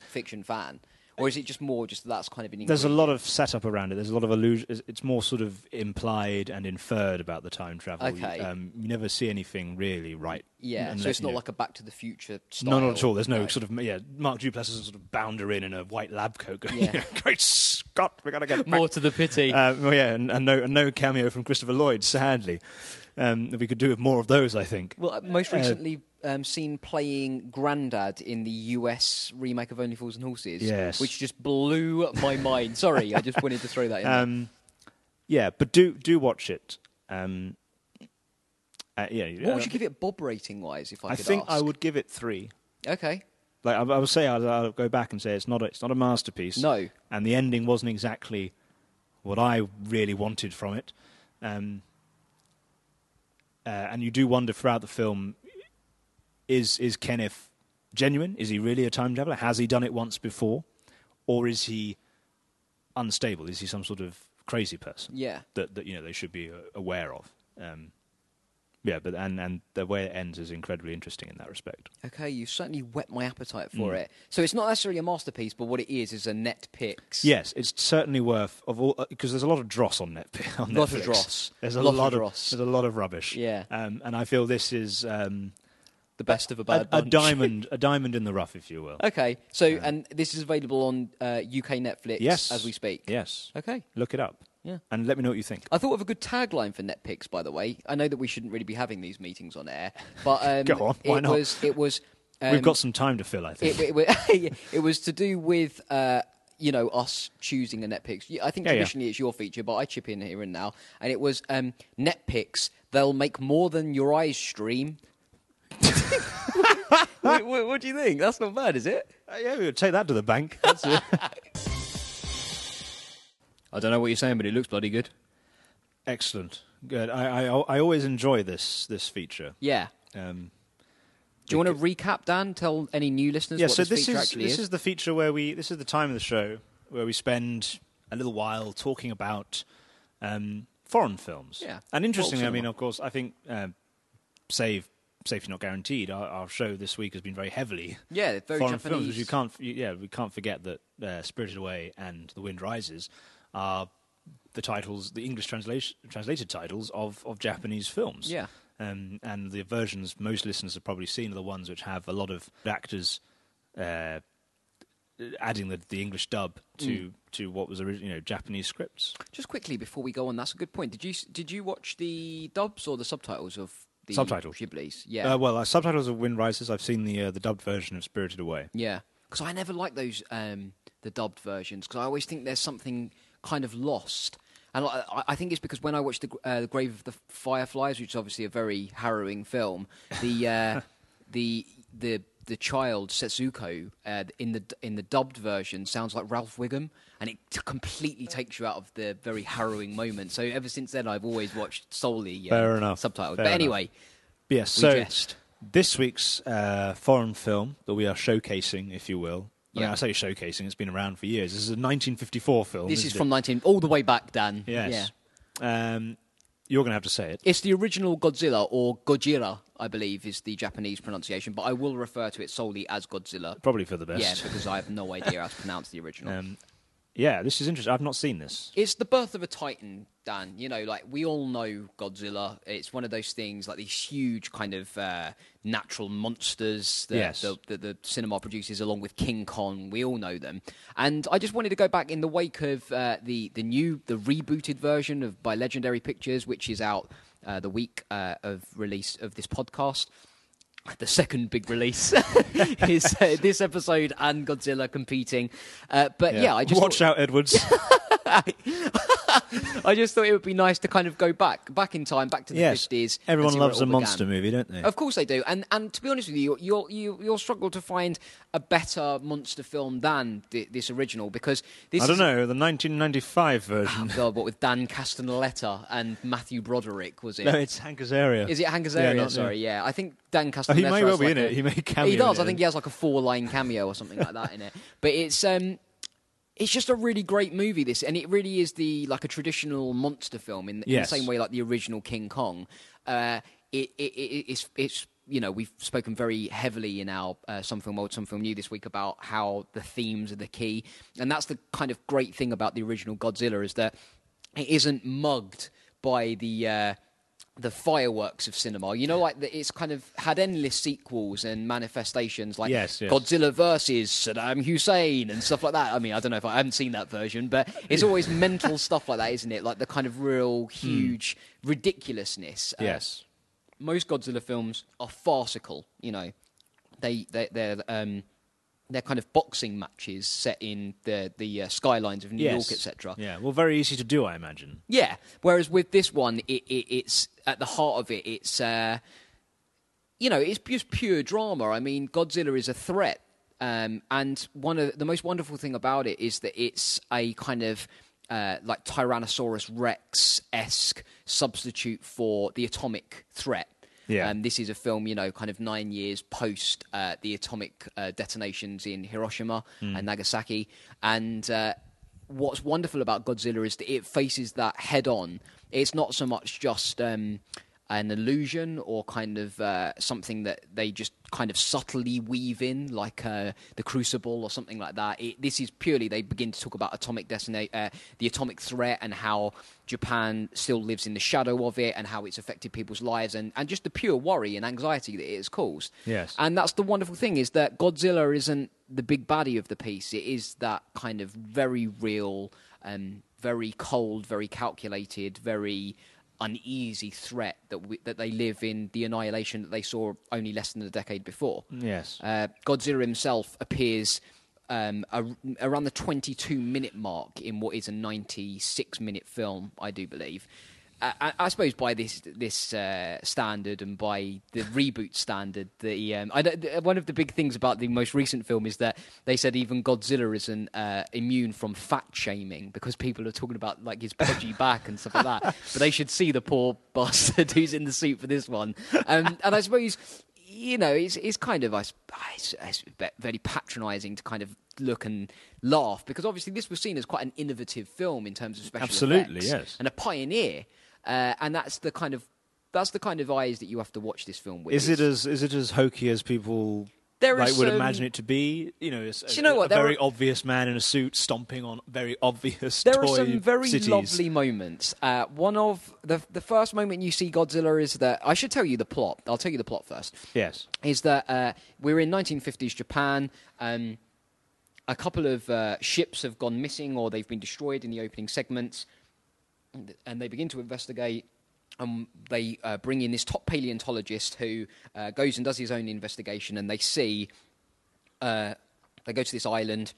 fiction fan. Or is it just more just that's kind of an There's a lot of setup around it. There's a lot of illusion. It's- It's more sort of implied and inferred about the time travel. Okay. Um, you never see anything really right. Yeah, so unless, it's you not know- like a Back to the Future style. No, not at all. There's no, sort of yeah. Mark Duplass is a sort of bounder in in a white lab coat. Going, Yeah. Great Scott, we gotta get back more to the pity. Uh, well, yeah, and, and no, and no cameo from Christopher Lloyd. Sadly, um, we could do with more of those. I think. well, uh, most uh, recently um, seen playing Grandad in the US remake of Only Fools and Horses. Yes. which just blew my mind. Sorry, I just wanted to throw that in. Um, yeah, but do do watch it. Um, uh, yeah, what uh, would you give it Bob rating wise? If I, I could think ask? I would give it three. Okay. Like I, I would say, I'll, I'll go back and say it's not a, it's not a masterpiece. No. and the ending wasn't exactly what I really wanted from it. Um, uh, and you do wonder throughout the film: is is Kenneth genuine? Is he really a time traveler? Has he done it once before, or is he unstable? Is he some sort of crazy person? Yeah. that that you know they should be uh, aware of. Um, yeah, but and and the way it ends is incredibly interesting in that respect. Okay, you've certainly whet my appetite for Mm. it. So it's not necessarily a masterpiece, but what it is is a Netpix. Yes, it's certainly worth of all because there's a lot of dross on net on Lot of dross. There's a Lot of lot of, dross. there's a lot of rubbish. Yeah. um, and I feel this is um, the best of a a, bad a bunch. diamond, a diamond in the rough, if you will. Okay, so and this is available on uh, UK Netflix Yes, as we speak. Yes, Okay. look it up. Yeah. and let me know what you think. I thought of a good tagline for Netpix, by the way. I know that we shouldn't really be having these meetings on air, but um, Go on, why it not? was it was um, We've got some time to fill, I think. it, it, it was to do with uh, you know us choosing a Netpix. I think Yeah, yeah. traditionally it's your feature, but I chip in here and now, and it was um, Netpix. They'll make more than your eyes stream. what, what, what do you think? That's not bad, is it? Uh, yeah, we'll take that to the bank. That's it. I don't know what you're saying, but it looks bloody good. Excellent, good. I, I I always enjoy this this feature. Yeah. Um, Do you want to recap, Dan? Tell any new listeners yeah, what so this, this feature is actually this is. is the feature where we this is the time of the show where we spend a little while talking about um, foreign films. Yeah, and interestingly, I mean, of course, I think um, save safety not guaranteed. Our, our show this week has been very heavily Yeah, very foreign Japanese. films. You can't, you, yeah, we can't forget that uh, Spirited Away and The Wind Rises are the titles, the English translation, translated titles of, of Japanese films. Yeah. Um, and the versions most listeners have probably seen are the ones which have a lot of actors uh, adding the, the English dub to Mm. to what was originally you know Japanese scripts. Just quickly before we go on, that's a good point. Did you did you watch the dubs or the subtitles of the Subtitles. Ghiblis? Yeah, Uh, well, uh, subtitles of Wind Rises. I've seen the uh, the dubbed version of Spirited Away. yeah. Because I never like those um, the dubbed versions because I always think there's something kind of lost. And I, think it's because when I watched the, uh, the Grave of the Fireflies, which is obviously a very harrowing film, the uh, the the the child Setsuko uh, in the in the dubbed version sounds like Ralph Wiggum, and it t- completely takes you out of the very harrowing moment. So ever since then, I've always watched solely um, Fair enough. subtitled. Fair but anyway, But yes, so jest. this week's uh, foreign film that we are showcasing, if you will. I, mean, Yeah. I say showcasing; it's been around for years. This is a 1954 film. This is from it? 19 all the way back, Dan. Yes. Um, You're going to have to say it. It's the original Godzilla, or Gojira, I believe, is the Japanese pronunciation, but I will refer to it solely as Godzilla. Probably for the best. Yeah, because I have no idea how to pronounce the original. Um, yeah, this is interesting. I've not seen this. It's the birth of a titan, Dan. You know, like we all know Godzilla. It's one of those things, like these huge kind of uh, natural monsters that Yes. the, the, the cinema produces, along with King Kong. We all know them. And I just wanted to go back in the wake of uh, the the new, the rebooted version of by Legendary Pictures, which is out uh, the week uh, of release of this podcast. The second big release is uh, this episode and Godzilla competing. Uh, but yeah, I just watch thought- out, Edwards. I just thought it would be nice to kind of go back, back in time, back to the yes, fifties. everyone loves a monster movie, don't they? Of course they do, and and to be honest with you, you'll you, you'll struggle to find a better monster film than thi- this original because this. I don't is- know the 1995 version. Oh God, what with Dan Castellaneta and Matthew Broderick was it? no, it's Hank Azaria. Is it Hank Yeah, Azaria? not- Sorry, yeah. I think Dan Oh, Castellaneta. he may well be like in a- it. He may cameo. he does. I think he has like a four-line cameo or something like that in it. But it's um, it's just a really great movie. This, and it really is the like a traditional monster film in, in the same way like the original King Kong. Uh, it, it, it it's it's you know we've spoken very heavily in our uh, some film old some film new this week about how the themes are the key, and that's the kind of great thing about the original Godzilla is that it isn't mugged by the. Uh, the fireworks of cinema, you know, like the, it's kind of had endless sequels and manifestations, like Yes, yes. Godzilla versus Saddam Hussein and stuff like that. I mean, I don't know if I, I haven't seen that version, but it's always mental stuff like that, isn't it? Like the kind of real huge ridiculousness. Uh, Yes. most Godzilla films are farcical. You know, they they they're um, they're kind of boxing matches set in the the uh, skylines of New yes. York, etc. Yeah, well, very easy to do, I imagine. Yeah. Whereas with this one, it, it, it's at the heart of it. It's uh, you know, it's just pure drama. I mean, Godzilla is a threat, um, and one of the most wonderful thing about it is that it's a kind of uh, like Tyrannosaurus Rex esque substitute for the atomic threat. Yeah. Um, this is a film, you know, kind of nine years post uh, the atomic uh, detonations in Hiroshima and Nagasaki. And uh, what's wonderful about Godzilla is that it faces that head on. It's not so much just um, an illusion or kind of uh, something that they just kind of subtly weave in, like uh, the Crucible or something like that. It, this is purely they begin to talk about atomic decina- uh, the atomic threat and how Japan still lives in the shadow of it and how it's affected people's lives and, and just the pure worry and anxiety that it has caused. Yes. And that's the wonderful thing is that Godzilla isn't the big baddie of the piece. It is that kind of very real, um, very cold, very calculated, very uneasy threat that we, that they live in the annihilation that they saw only less than a decade before. Yes. Uh, Godzilla himself appears um, a, around the 22 minute mark in what is a 96 minute film, I do believe. I, I- I suppose by this this uh, standard and by the reboot standard, the um, I th- one of the big things about the most recent film is that they said even Godzilla isn't uh, immune from fat shaming because people are talking about like his podgy back and stuff like that. But they should see the poor bastard who's in the suit for this one. Um, and I suppose you know, it's it's kind of it's, it's very patronising to kind of look and laugh because obviously this was seen as quite an innovative film in terms of special Absolutely, effects yes. and a pioneer, uh, and that's the kind of that's the kind of eyes that you have to watch this film with. Is it as is it as hokey as people There like would some- imagine it to be? You know, it's Do you know what? a very are- obvious man in a suit stomping on very obvious. There are some very cities. lovely moments. Uh, one of the the first moment you see Godzilla is that I should tell you the plot. I'll tell you the plot first. Yes. is that uh, we're in 1950s Japan. Um, a couple of uh, ships have gone missing or they've been destroyed in the opening segments, and they begin to investigate. Um, they uh, bring in this top paleontologist who uh, goes and does his own investigation, and they see uh, they go to this island,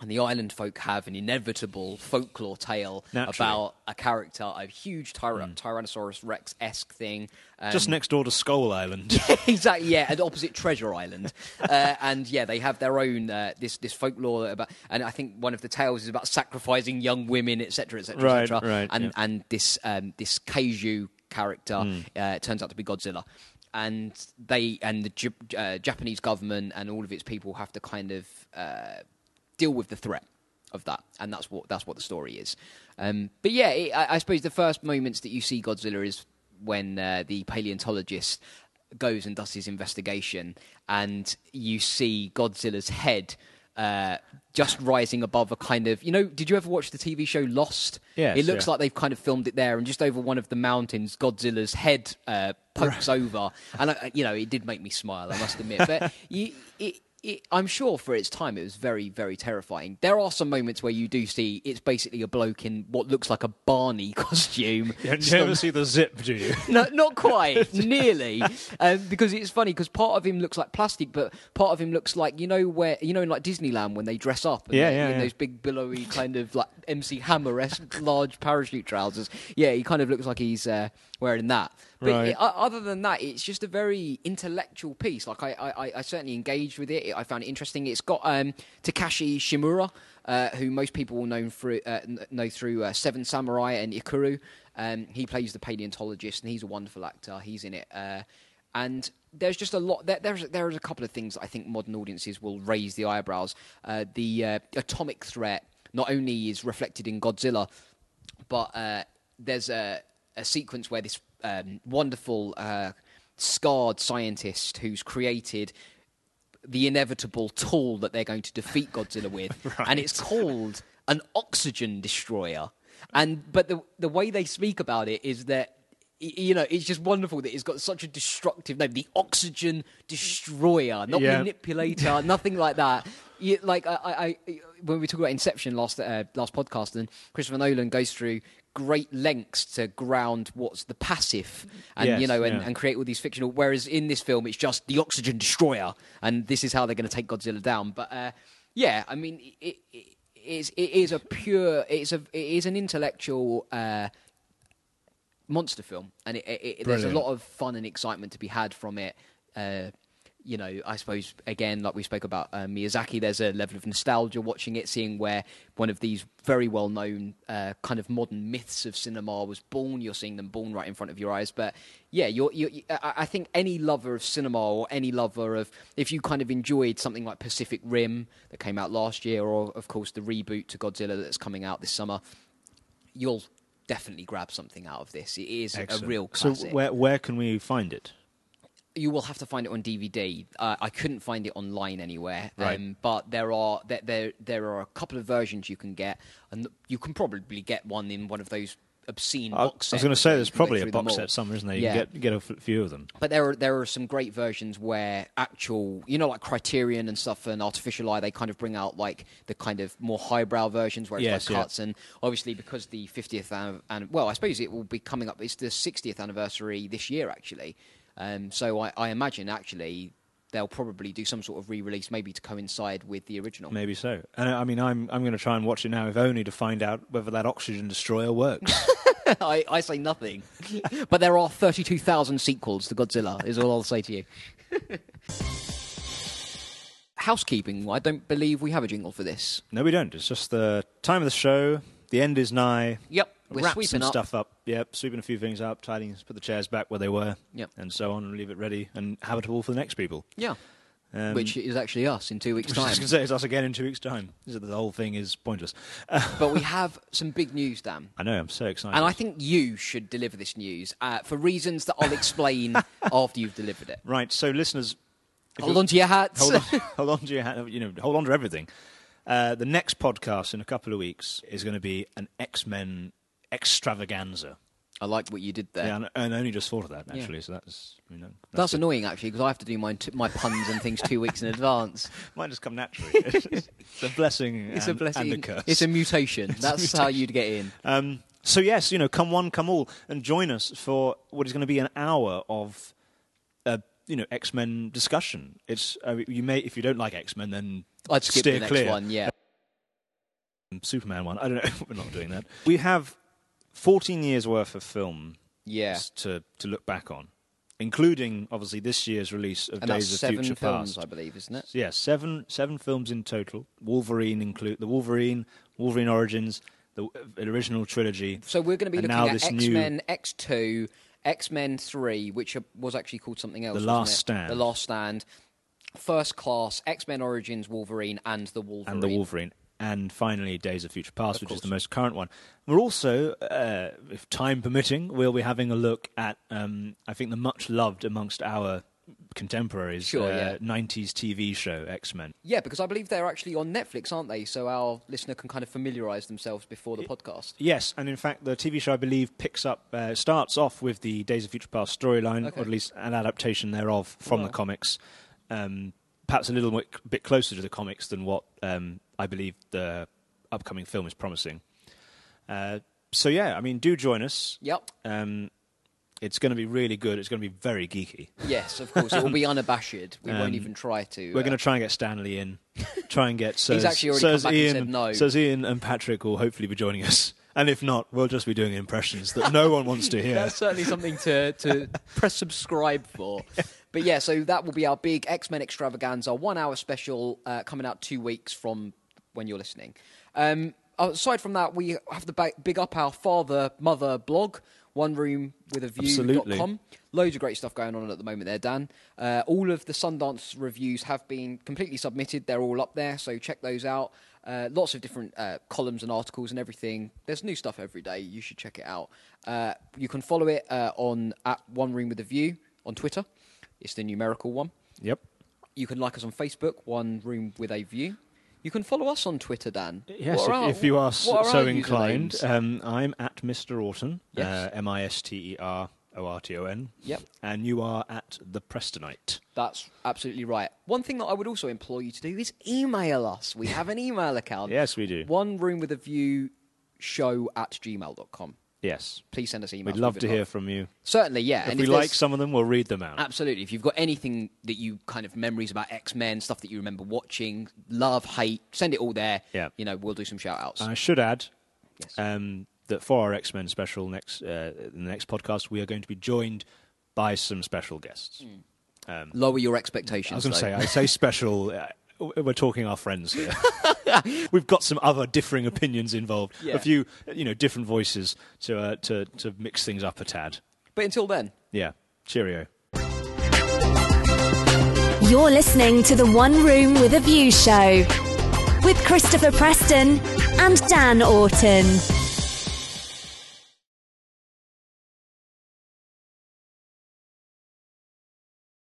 and the island folk have an inevitable folklore tale Naturally. about a character, a huge tyra- Tyrannosaurus Rex esque thing. Um, Just next door to Skull Island. exactly, yeah, and opposite Treasure Island, uh, and yeah, they have their own uh, this this folklore about, and I think one of the tales is about sacrificing young women, etc., etc., Right, etc. right, And yeah. and this um, this Kaiju character uh, turns out to be Godzilla, and they and the J- uh, Japanese government and all of its people have to kind of uh, deal with the threat. of that, and that's what that's what the story is. Um, but yeah, it, I, I suppose the first moments that you see Godzilla is when uh, the paleontologist goes and does his investigation, and you see Godzilla's head uh, just rising above a kind of you know. Did you ever watch the TV show Lost? Yes, it looks yeah. like they've kind of filmed it there, and just over one of the mountains, Godzilla's head uh, pokes over, and I, you know it did make me smile. I must admit, but you, it, it, I'm sure for its time it was very, very terrifying. There are some moments where you do see it's basically a bloke in what looks like a Barney costume. You never Some- see the zip, do you? no, not quite, nearly, um, because it's funny because part of him looks like plastic, but part of him looks like you know where you know in like Disneyland when they dress up, and Yeah, yeah, in yeah. those big billowy kind of like MC Hammer esque large parachute trousers. Yeah, he kind of looks like he's uh, wearing that. But Right. it- other than that, it's just a very intellectual piece. Like I, I, I certainly engaged with it. I found it interesting. It's got um, Takashi Shimura, uh, who most people will know through uh, know through uh, Seven Samurai and Ikiru. Um, he plays the paleontologist, and he's a wonderful actor. He's in it. Uh, and there's just a lot. There, there's there's a couple of things I think modern audiences will raise the eyebrows. Uh, the uh, atomic threat not only is reflected in Godzilla, but uh, there's a, a sequence where this um, wonderful uh, scarred scientist who's created the inevitable tool that they're going to defeat Godzilla with, and it's called an oxygen destroyer. And but the the way they speak about it is that you know it's just wonderful that it's got such a destructive name, the oxygen destroyer, not Yeah. manipulator, nothing like that. You, like I, I, I, when we talked about Inception last uh, last podcast, and Christopher Nolan goes through great lengths to ground what's the passive, and Yes, you know, and, yeah. and create all these fictional. Whereas in this film, it's just the oxygen destroyer, and this is how they're going to take Godzilla down. But uh, yeah, I mean, it, it, is it is a pure, it's a it is an intellectual. Uh, monster film, and it, it, there's a lot of fun and excitement to be had from it. Uh, you know, I suppose again, like we spoke about uh, Miyazaki, there's a level of nostalgia watching it, seeing where one of these very well-known uh, kind of modern myths of cinema was born. You're seeing them born right in front of your eyes. But yeah, you're, you're, I think any lover of cinema or any lover of, if you kind of enjoyed something like Pacific Rim that came out last year, or of course the reboot to Godzilla that's coming out this summer, you'll definitely grab something out of this. It is a Excellent. real So where where can we find it? You will have to find it on DVD. Uh, I couldn't find it online anywhere, Right. um, but there are there, there there are a couple of versions you can get, and you can probably get one in one of those obscene I, I was going to say there's you can go probably a box set somewhere, isn't there? You Yeah. get get a f- few of them. But there are there are some great versions where actual, you know, like Criterion and stuff, and Artificial Eye, they kind of bring out like the kind of more highbrow versions where it's Yes, like yeah. cuts. And obviously, because the 50th an- and well, I suppose it will be coming up. It's the 60th anniversary this year, actually. Um, so I, I imagine actually they'll probably do some sort of re-release, maybe to coincide with the original. Maybe so. And I mean, I'm I'm going to try and watch it now, if only to find out whether that oxygen destroyer works. I, I say nothing, but there are 32,000 sequels to Godzilla. Is all I'll say to you. Housekeeping. I don't believe we have a jingle for this. no, we don't. It's just the time of the show. The end is nigh. Yep, we're Wrap sweeping some up. stuff up. Yep, sweeping a few things up, tidying, put the chairs back where they were, Yep. and so on, and leave it ready and habitable for the next people. Yeah, Um, which is actually us in two weeks' I was time. going to say it's us again in two weeks' time. The whole thing is pointless. but we have some big news, Dan. I know. I'm so excited. And I think you should deliver this news uh, for reasons that I'll explain after you've delivered it. right. So, listeners, Hold on to your hats. hold on, hold on to your hand, you know, hold on to everything. Uh, the next podcast in a couple of weeks is going to be an X Men extravaganza. I like what you did there. Yeah, and, and I only just thought of that Yeah. actually. So that's you know That's good. annoying, actually, because I have to do my, t- my puns and things two weeks in advance. Mine just come naturally. it's a blessing. It's and, a blessing. and a curse. It's a mutation. That's how you'd get in. Um, so yes, you know, come one, come all, and join us for what is going to be an hour of, uh, you know, X Men discussion. It's uh, you may if you don't like X Men, then I'd skip steer the next clear. one. Yeah. Superman one. I don't know. We're not doing that. We have 14 years worth of film Yeah. to to look back on, including obviously this year's release of And Days of Future films, Past. I believe, isn't it? Yeah, seven seven films in total. Wolverine include the Wolverine, Wolverine Origins, the uh, original trilogy. So we're going to be looking now at X Men X2, X Men 3, which was actually called something else. wasn't Last it? Stand. The Last Stand. First Class, X Men Origins Wolverine, and the Wolverine. and the Wolverine. And finally Days of Future Past, Of which course. is the most current one. We're also, uh, if time permitting, we'll be having a look at, um, I think, the much loved amongst our contemporaries Sure, uh, yeah. 90s TV show X Men. Yeah, because I believe they're actually on Netflix, aren't they? So our listener can kind of familiarise themselves before the podcast. Yes, and in fact, the TV show I believe picks up, uh, starts off with the Days of Future Past storyline, Okay. or at least an adaptation thereof from Wow. the comics. Um, perhaps a little bit, bit closer to the comics than what um, I believe the upcoming film is promising. Uh, so yeah, I mean, do join us. Yep. Um, it's going to be really good. It's going to be very geeky. Yes, of course. It will be unabashed. We Um, won't even try to. We're uh, going to try and get Stan Lee in. Try and get. Sirs, actually already come Sirs back and said no. Sirs Ian and Patrick will hopefully be joining us. And if not, we'll just be doing impressions that no one wants to hear. That's certainly something to, to press subscribe for. But yeah, so that will be our big X Men extravaganza, one hour special uh, coming out two weeks from when you're listening. Um, aside from that, we have to big up our father mother blog, one room with a view.com. Loads of great stuff going on at the moment there, Dan. Uh, all of the Sundance reviews have been completely submitted. They're all up there, so check those out. Uh, lots of different uh, columns and articles and everything. There's new stuff every day. You should check it out. Uh, you can follow it uh, on at One Room with a View on Twitter. It's the numerical one. Yep. You can like us on Facebook, One Room with a View. You can follow us on Twitter, Dan. Yes, if, our- if you are s- are so inclined. Um, I'm at Mr. Orton, Yes. uh, M I S T E R O R T O N. Yep. And you are at The Prestonite. That's absolutely right. One thing that I would also implore you to do is email us. We have an email account. Yes, we do. One room with a view show at gmail.com. Yes. Please send us emails. We'd love to hear from you. Certainly, yeah. If and we if like some of them, we'll read them out. Absolutely. If you've got anything that you kind of memories about X Men, stuff that you remember watching, love, hate, send it all there. Yeah. You know, we'll do some shout outs. I should add Yes. um, that for our X Men special next uh, in the next podcast, we are going to be joined by some special guests. Um, Lower your expectations. I was going to say, I say special. Uh, we're talking our friends here. We've got some other differing opinions involved. Yeah. A few, you know, different voices to uh, to to mix things up a tad. But until then, Yeah. Cheerio. You're listening to the One Room with a View show with Christopher Preston and Dan Orton.